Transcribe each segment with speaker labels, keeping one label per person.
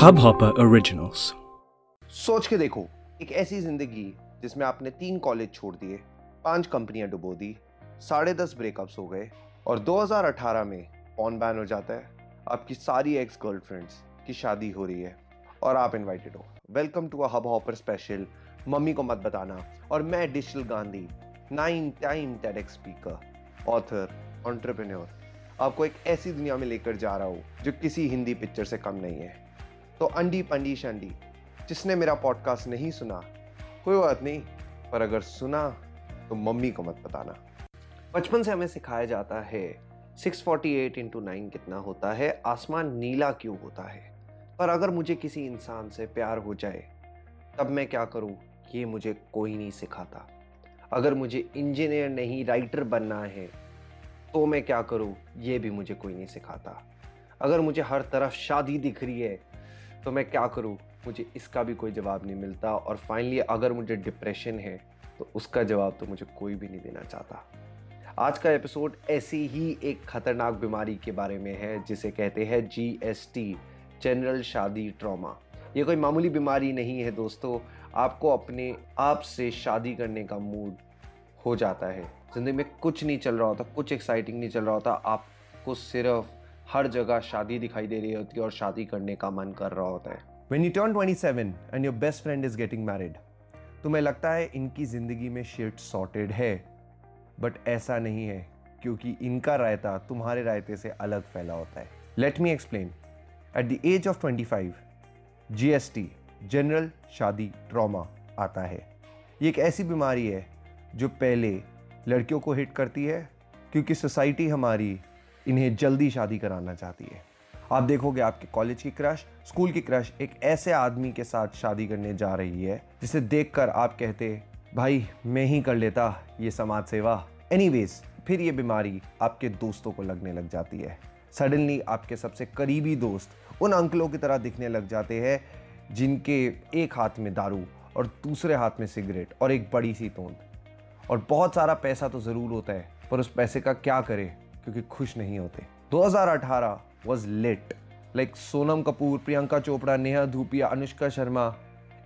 Speaker 1: Hubhopper Originals.
Speaker 2: सोच के देखो, एक ऐसी ज़िंदगी जिसमें आपने तीन कॉलेज छोड़ दिए, पाँच कंपनियाँ डुबो दी, साढ़े दस ब्रेकअप्स हो गए और 2018 में पॉन बैन हो जाता है। आपकी सारी एक्स गर्लफ्रेंड्स की शादी हो रही है और आप इनवाइटेड हो। Welcome to a Hubhopper special mummy को मत बताना। और मैं digital Gandhi nine time TEDx speaker author entrepreneur आपको एक ऐसी दुनिया में लेकर जा रहा हूँ, जो किसी हिंदी पिक्चर से कम नहीं है। तो अंडी पंडी शंडी, जिसने मेरा पॉडकास्ट नहीं सुना, कोई बात नहीं, पर अगर सुना तो मम्मी को मत बताना। बचपन से हमें सिखाया जाता है 648 फोर्टी एट इंटू नाइन कितना होता है, आसमान नीला क्यों होता है? पर अगर मुझे किसी इंसान से प्यार हो जाए, तब मैं क्या करूँ? ये मुझे कोई नहीं सिखाता। अगर मुझे इंजीनियर नहीं राइटर बनना है तो मैं क्या करूँ? ये भी मुझे कोई नहीं सिखाता। अगर मुझे हर तरफ़ शादी दिख रही है तो मैं क्या करूँ? मुझे इसका भी कोई जवाब नहीं मिलता और फाइनली अगर मुझे डिप्रेशन है तो उसका जवाब तो मुझे कोई भी नहीं देना चाहता। आज का एपिसोड ऐसी ही एक खतरनाक बीमारी के बारे में है, जिसे कहते हैं जी एस टी जनरल शादी ट्रॉमा ये कोई मामूली बीमारी नहीं है दोस्तों। आपको अपने आप से शादी करने का मूड हो जाता है। ज़िंदगी में कुछ नहीं चल रहा होता कुछ एक्साइटिंग नहीं चल रहा होता। आपको सिर्फ़ हर जगह शादी दिखाई दे रही होती है और शादी करने का मन कर रहा होता है। When you turn 27 and your best friend is getting married, तुम्हें लगता है इनकी ज़िंदगी में शिट सॉर्टेड है। बट ऐसा नहीं है क्योंकि इनका रायता तुम्हारे रायते से अलग फैला होता है। Let me explain at the age of 25 GST general शादी ट्रॉमा आता है। ये एक ऐसी बीमारी है जो पहले लड़कियों को हिट करती है, क्योंकि सोसाइटी हमारी इन्हें जल्दी शादी कराना चाहती है। आप देखोगे आपके कॉलेज की क्रश स्कूल की क्रश एक ऐसे आदमी के साथ शादी करने जा रही है, जिसे देखकर आप कहते, भाई, मैं ही कर लेता ये समाज सेवा। एनीवेज फिर ये बीमारी आपके दोस्तों को लगने लग जाती है। सडनली आपके सबसे करीबी दोस्त उन अंकलों की तरह दिखने लग जाते हैं, जिनके एक हाथ में दारू और दूसरे हाथ में सिगरेट और एक बड़ी सी तोंद। और बहुत सारा पैसा तो ज़रूर होता है, पर उस पैसे का क्या करें, क्योंकि खुश नहीं होते। 2018 was late like Sonam Kapoor Priyanka Chopra Neha Dhupia Anushka Sharma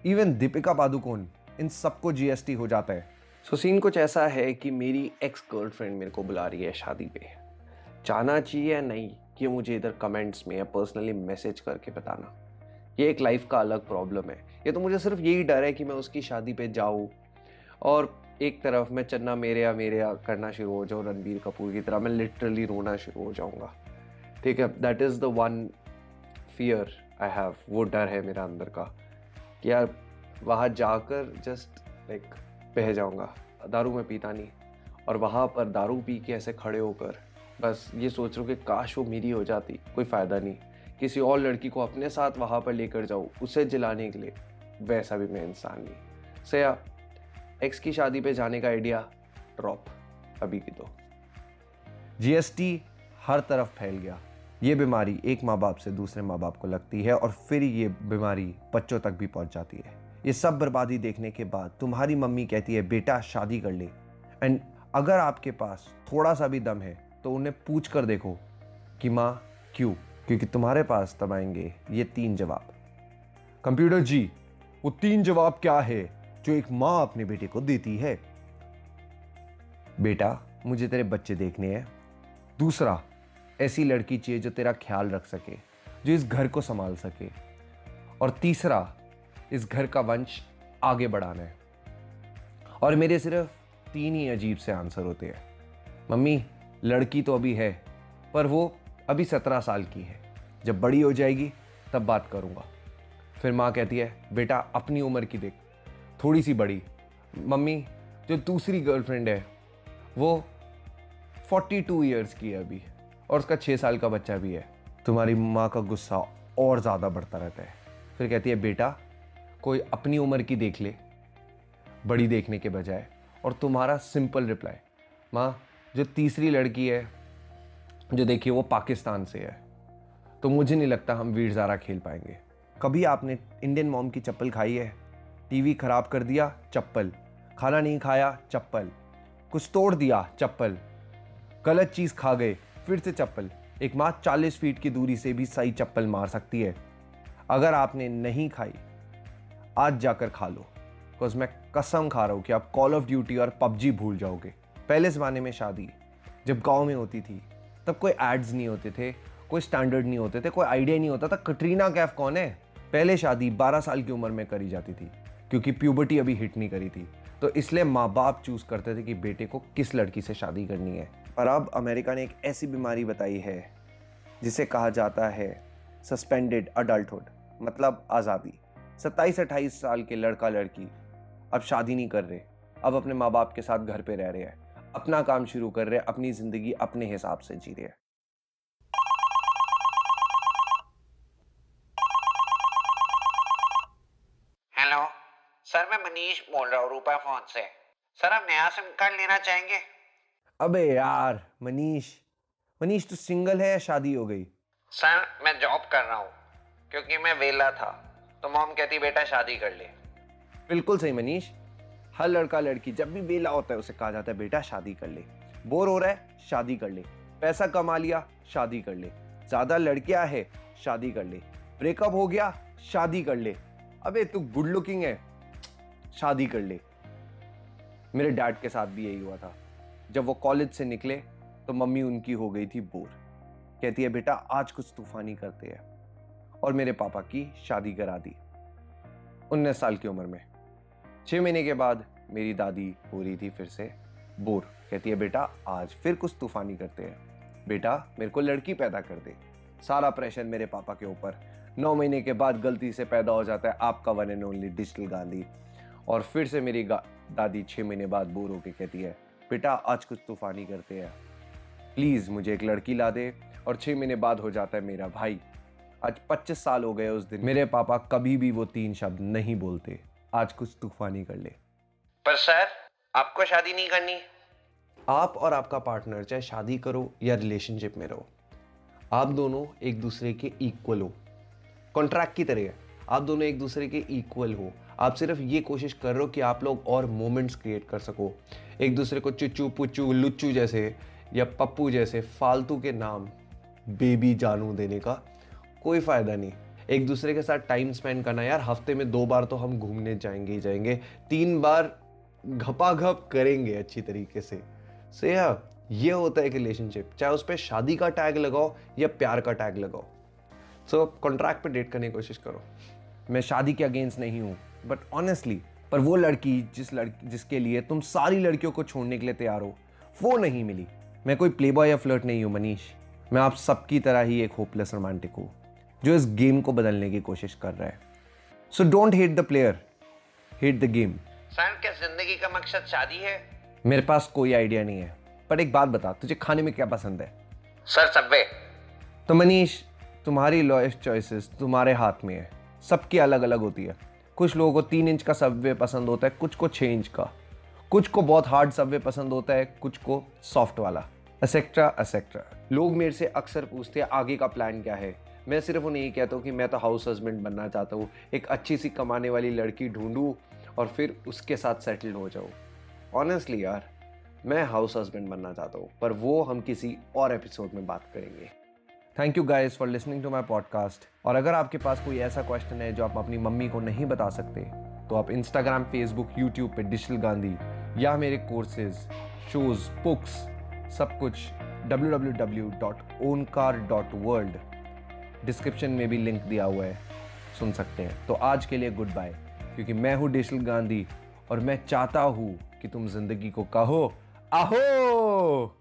Speaker 2: even Deepika Padukone इन सबको जीएसटी हो जाता है। सो सीन कुछ ऐसा है कि मेरी एक्स गर्लफ्रेंड मेरे को बुला रही है शादी पे। जाना चाहिए या नहीं, ये मुझे इधर कमेंट्स में या पर्सनली मैसेज करके बताना। ये एक लाइफ का अलग प्रॉब्लम है। ये तो मुझे सिर्फ़ यही डर है कि मैं उसकी शादी पे जाऊँ। और एक तरफ़ मैं चन्ना मेरे या मेरे या करना शुरू हो जाऊँ, रणबीर कपूर की तरह मैं लिटरली रोना शुरू हो जाऊँगा। ठीक है that is the one fear I have वो डर है मेरा अंदर का, कि यार वहाँ जाकर जस्ट लाइक बह जाऊँगा। दारू में पीता नहीं, और वहाँ पर दारू पी के ऐसे खड़े होकर, बस ये सोच रहा कि काश वो मेरी हो जाती, कोई फ़ायदा नहीं। किसी और लड़की को अपने साथ वहाँ पर लेकर जाऊँ, उसे जलाने के लिए, वैसा भी मैं इंसान नहीं। सया एक्स की शादी पे जाने का आइडिया ड्रॉप अभी की तो. जीएसटी हर तरफ़ फैल गया. ये बीमारी एक माँ बाप से दूसरे माँ बाप को लगती है और फिर ये बीमारी बच्चों तक भी पहुँच जाती है. ये सब बर्बादी देखने के बाद तुम्हारी मम्मी कहती है, बेटा, शादी कर ले. एंड अगर आपके पास थोड़ा सा भी दम है तो उन्हें पूछ कर देखो कि माँ, क्यों? क्योंकि तुम्हारे पास तब आएँगे ये तीन जवाब. कंप्यूटर जी वो तीन जवाब क्या है? जो एक माँ अपने बेटे को देती है। बेटा, मुझे तेरे बच्चे देखने हैं। दूसरा, ऐसी लड़की चाहिए जो तेरा ख्याल रख सके, जो इस घर को संभाल सके। और तीसरा, इस घर का वंश आगे बढ़ाना है। और मेरे सिर्फ़ तीन ही अजीब से आंसर होते हैं। मम्मी, लड़की तो अभी है, पर वो अभी सत्रह साल की है। जब बड़ी हो जाएगी, तब बात करूँगा। फिर माँ कहती है, बेटा, अपनी उम्र की देख थोड़ी सी बड़ी। मम्मी, जो दूसरी गर्लफ्रेंड है, वो 42 टू ईयर्स की है अभी, और उसका छः साल का बच्चा भी है। तुम्हारी माँ का गुस्सा और ज़्यादा बढ़ता रहता है। फिर कहती है, बेटा, कोई अपनी उम्र की देख ले, बड़ी देखने के बजाय, और तुम्हारा सिंपल रिप्लाई माँ, जो तीसरी लड़की है, जो देखिए वो पाकिस्तान से है तो मुझे नहीं लगता हम वीर ज़ारा खेल पाएँगे। कभी आपने इंडियन मॉम की चप्पल खाई है? टीवी खराब कर दिया, चप्पल। खाना नहीं खाया, चप्पल। कुछ तोड़ दिया, चप्पल। गलत चीज़ खा गए, फिर से चप्पल। एक माँ चालीस फीट की दूरी से भी सही चप्पल मार सकती है। अगर आपने नहीं खाई, आज जाकर खा लो। बिकॉज़ मैं कसम खा रहा हूँ कि आप कॉल ऑफ़ ड्यूटी और पबजी भूल जाओगे। पहले ज़माने में शादी, जब गाँव में होती थी, तब कोई एड्स नहीं होते थे, कोई स्टैंडर्ड नहीं होते थे, कोई आइडिया नहीं होता था, कटरीना कैफ कौन है? पहले शादी 12 साल की उम्र में करी जाती थी। क्योंकि प्यूबर्टी अभी हिट नहीं करी थी। तो इसलिए माँ बाप चूज़ करते थे कि बेटे को किस लड़की से शादी करनी है। और अब अमेरिका ने एक ऐसी बीमारी बताई है, जिसे कहा जाता है सस्पेंडेड अडल्टहुड मतलब आज़ादी। सत्ताईस अट्ठाईस साल के लड़का लड़की अब शादी नहीं कर रहे, अब अपने माँ बाप के साथ घर पे रह रहे हैं, अपना काम शुरू कर रहे हैं, अपनी ज़िंदगी अपने हिसाब से जी रहे हैं
Speaker 1: हेलो सर मैं मनीष बोल रहा हूँ रूपा फ़ोन से। सर आप नया सिम कार्ड लेना चाहेंगे?
Speaker 2: अबे यार मनीष। मनीष तू सिंगल है या शादी हो गई?
Speaker 1: सर मैं जॉब कर रहा हूँ क्योंकि मैं वेला था तो मॉम कहती बेटा शादी कर ले।
Speaker 2: बिल्कुल सही मनीष। हर लड़का लड़की जब भी बेला होता है उसे कहा जाता है बेटा शादी कर ले। बोर हो रहा है शादी कर ले। पैसा कमा लिया शादी कर ले। ज़्यादा लड़कियाँ है शादी कर ले। ब्रेकअप हो गया शादी कर ले। अबे तू गुड लुकिंग है। शादी कर ले। मेरे डैड के साथ भी यही हुआ था। जब वो कॉलेज से निकले तो मम्मी उनकी हो गई थी बोर। कहती है, बेटा, आज कुछ तूफानी करते हैं। और मेरे पापा की शादी करा दी। उन्नीस साल की उम्र में। छह महीने के बाद मेरी दादी हो रही थी फिर से बोर। कहती है, बेटा, आज फिर कुछ तूफानी करते हैं। बेटा, मेरे को लड़की पैदा कर दे। सारा प्रेशर मेरे पापा के ऊपर। नौ महीने के बाद गलती से पैदा हो जाता है आपका one and only digital Gandhi और फिर से मेरी दादी छह महीने बाद बोर होके कहती है बेटा आज कुछ तूफानी करते हैं। प्लीज़ मुझे एक लड़की ला दे। और छह महीने बाद हो जाता है मेरा भाई। आज 25 साल हो गए उस दिन। मेरे पापा कभी भी वो तीन शब्द नहीं बोलते। आज कुछ तूफानी कर ले।
Speaker 1: पर सर आपको शादी नहीं करनी।
Speaker 2: आप और आपका पार्टनर चाहे शादी करो या रिलेशनशिप में रहो आप दोनों एक दूसरे के इक्वल हो। कॉन्ट्रैक्ट की तरह आप दोनों एक दूसरे के इक्वल हो। आप सिर्फ़ ये कोशिश कर रहे हो कि आप लोग और मोमेंट्स क्रिएट कर सको। एक दूसरे को चुच्चू पुच्चू लुच्चू जैसे या पप्पू जैसे फालतू के नाम बेबी जानू देने का कोई फ़ायदा नहीं। एक दूसरे के साथ टाइम स्पेंड करना यार हफ़्ते में दो बार तो हम घूमने जाएँगे ही जाएँगे। तीन बार घपा घप करेंगे अच्छी तरीके से। सो so, या ये होता है एक रिलेशनशिप चाहे उस पर शादी का टैग लगाओ या प्यार का टैग लगाओ। सो so, कॉन्ट्रैक्ट पे डेट करने की कोशिश करो। मैं शादी के अगेंस्ट नहीं हूँ। बट ऑनेस्टली पर वो लड़की जिस लड़की जिसके लिए तुम सारी लड़कियों को छोड़ने के लिए तैयार हो वो नहीं मिली। मैं कोई प्ले बॉय या फ्लर्ट नहीं हूँ मनीष। मैं आप सबकी तरह ही एक होपलेस रोमांटिक हूँ जो इस गेम को बदलने की कोशिश कर रहा है। So don't hate the player hate the game
Speaker 1: sir क्या ज़िंदगी का मकसद शादी है?
Speaker 2: मेरे पास कोई आइडिया नहीं है। पर एक बात बता तुझे खाने में क्या पसंद है?
Speaker 1: Sir Subway.
Speaker 2: तो मनीष तुम्हारी लाइफ चॉइसेस तुम्हारे हाथ में है। सबकी अलग अलग होती है। कुछ लोगों को तीन इंच का सबवे पसंद होता है, कुछ को छः इंच का। कुछ को बहुत हार्ड सबवे पसंद होता है, कुछ को सॉफ्ट वाला। असेक्ट्रा असेक्ट्रा लोग मेरे से अक्सर पूछते हैं, आगे का प्लान क्या है? मैं सिर्फ़ उन्हें यही कहता हूँ कि मैं तो हाउस हस्बैंड बनना चाहता हूँ, एक अच्छी सी कमाने वाली लड़की ढूंढूँ और फिर उसके साथ सेटल हो जाऊँ। ऑनेस्टली यार, मैं हाउस हस्बैंड बनना चाहता हूँ, पर वो हम किसी और एपिसोड में बात करेंगे। Thank you guys for listening to my podcast और अगर आपके पास कोई ऐसा क्वेश्चन है जो आप अपनी मम्मी को नहीं बता सकते तो आप इंस्टाग्राम फेसबुक यूट्यूब पे डिजिटल गांधी या मेरे कोर्सेज शोज़ बुक्स सब कुछ www.onkar.world डिस्क्रिप्शन में भी लिंक दिया हुआ है। सुन सकते हैं। तो आज के लिए गुड बाय क्योंकि मैं हूँ डिजिटल गांधी और मैं चाहता हूँ कि तुम ज़िंदगी को कहो, आहो!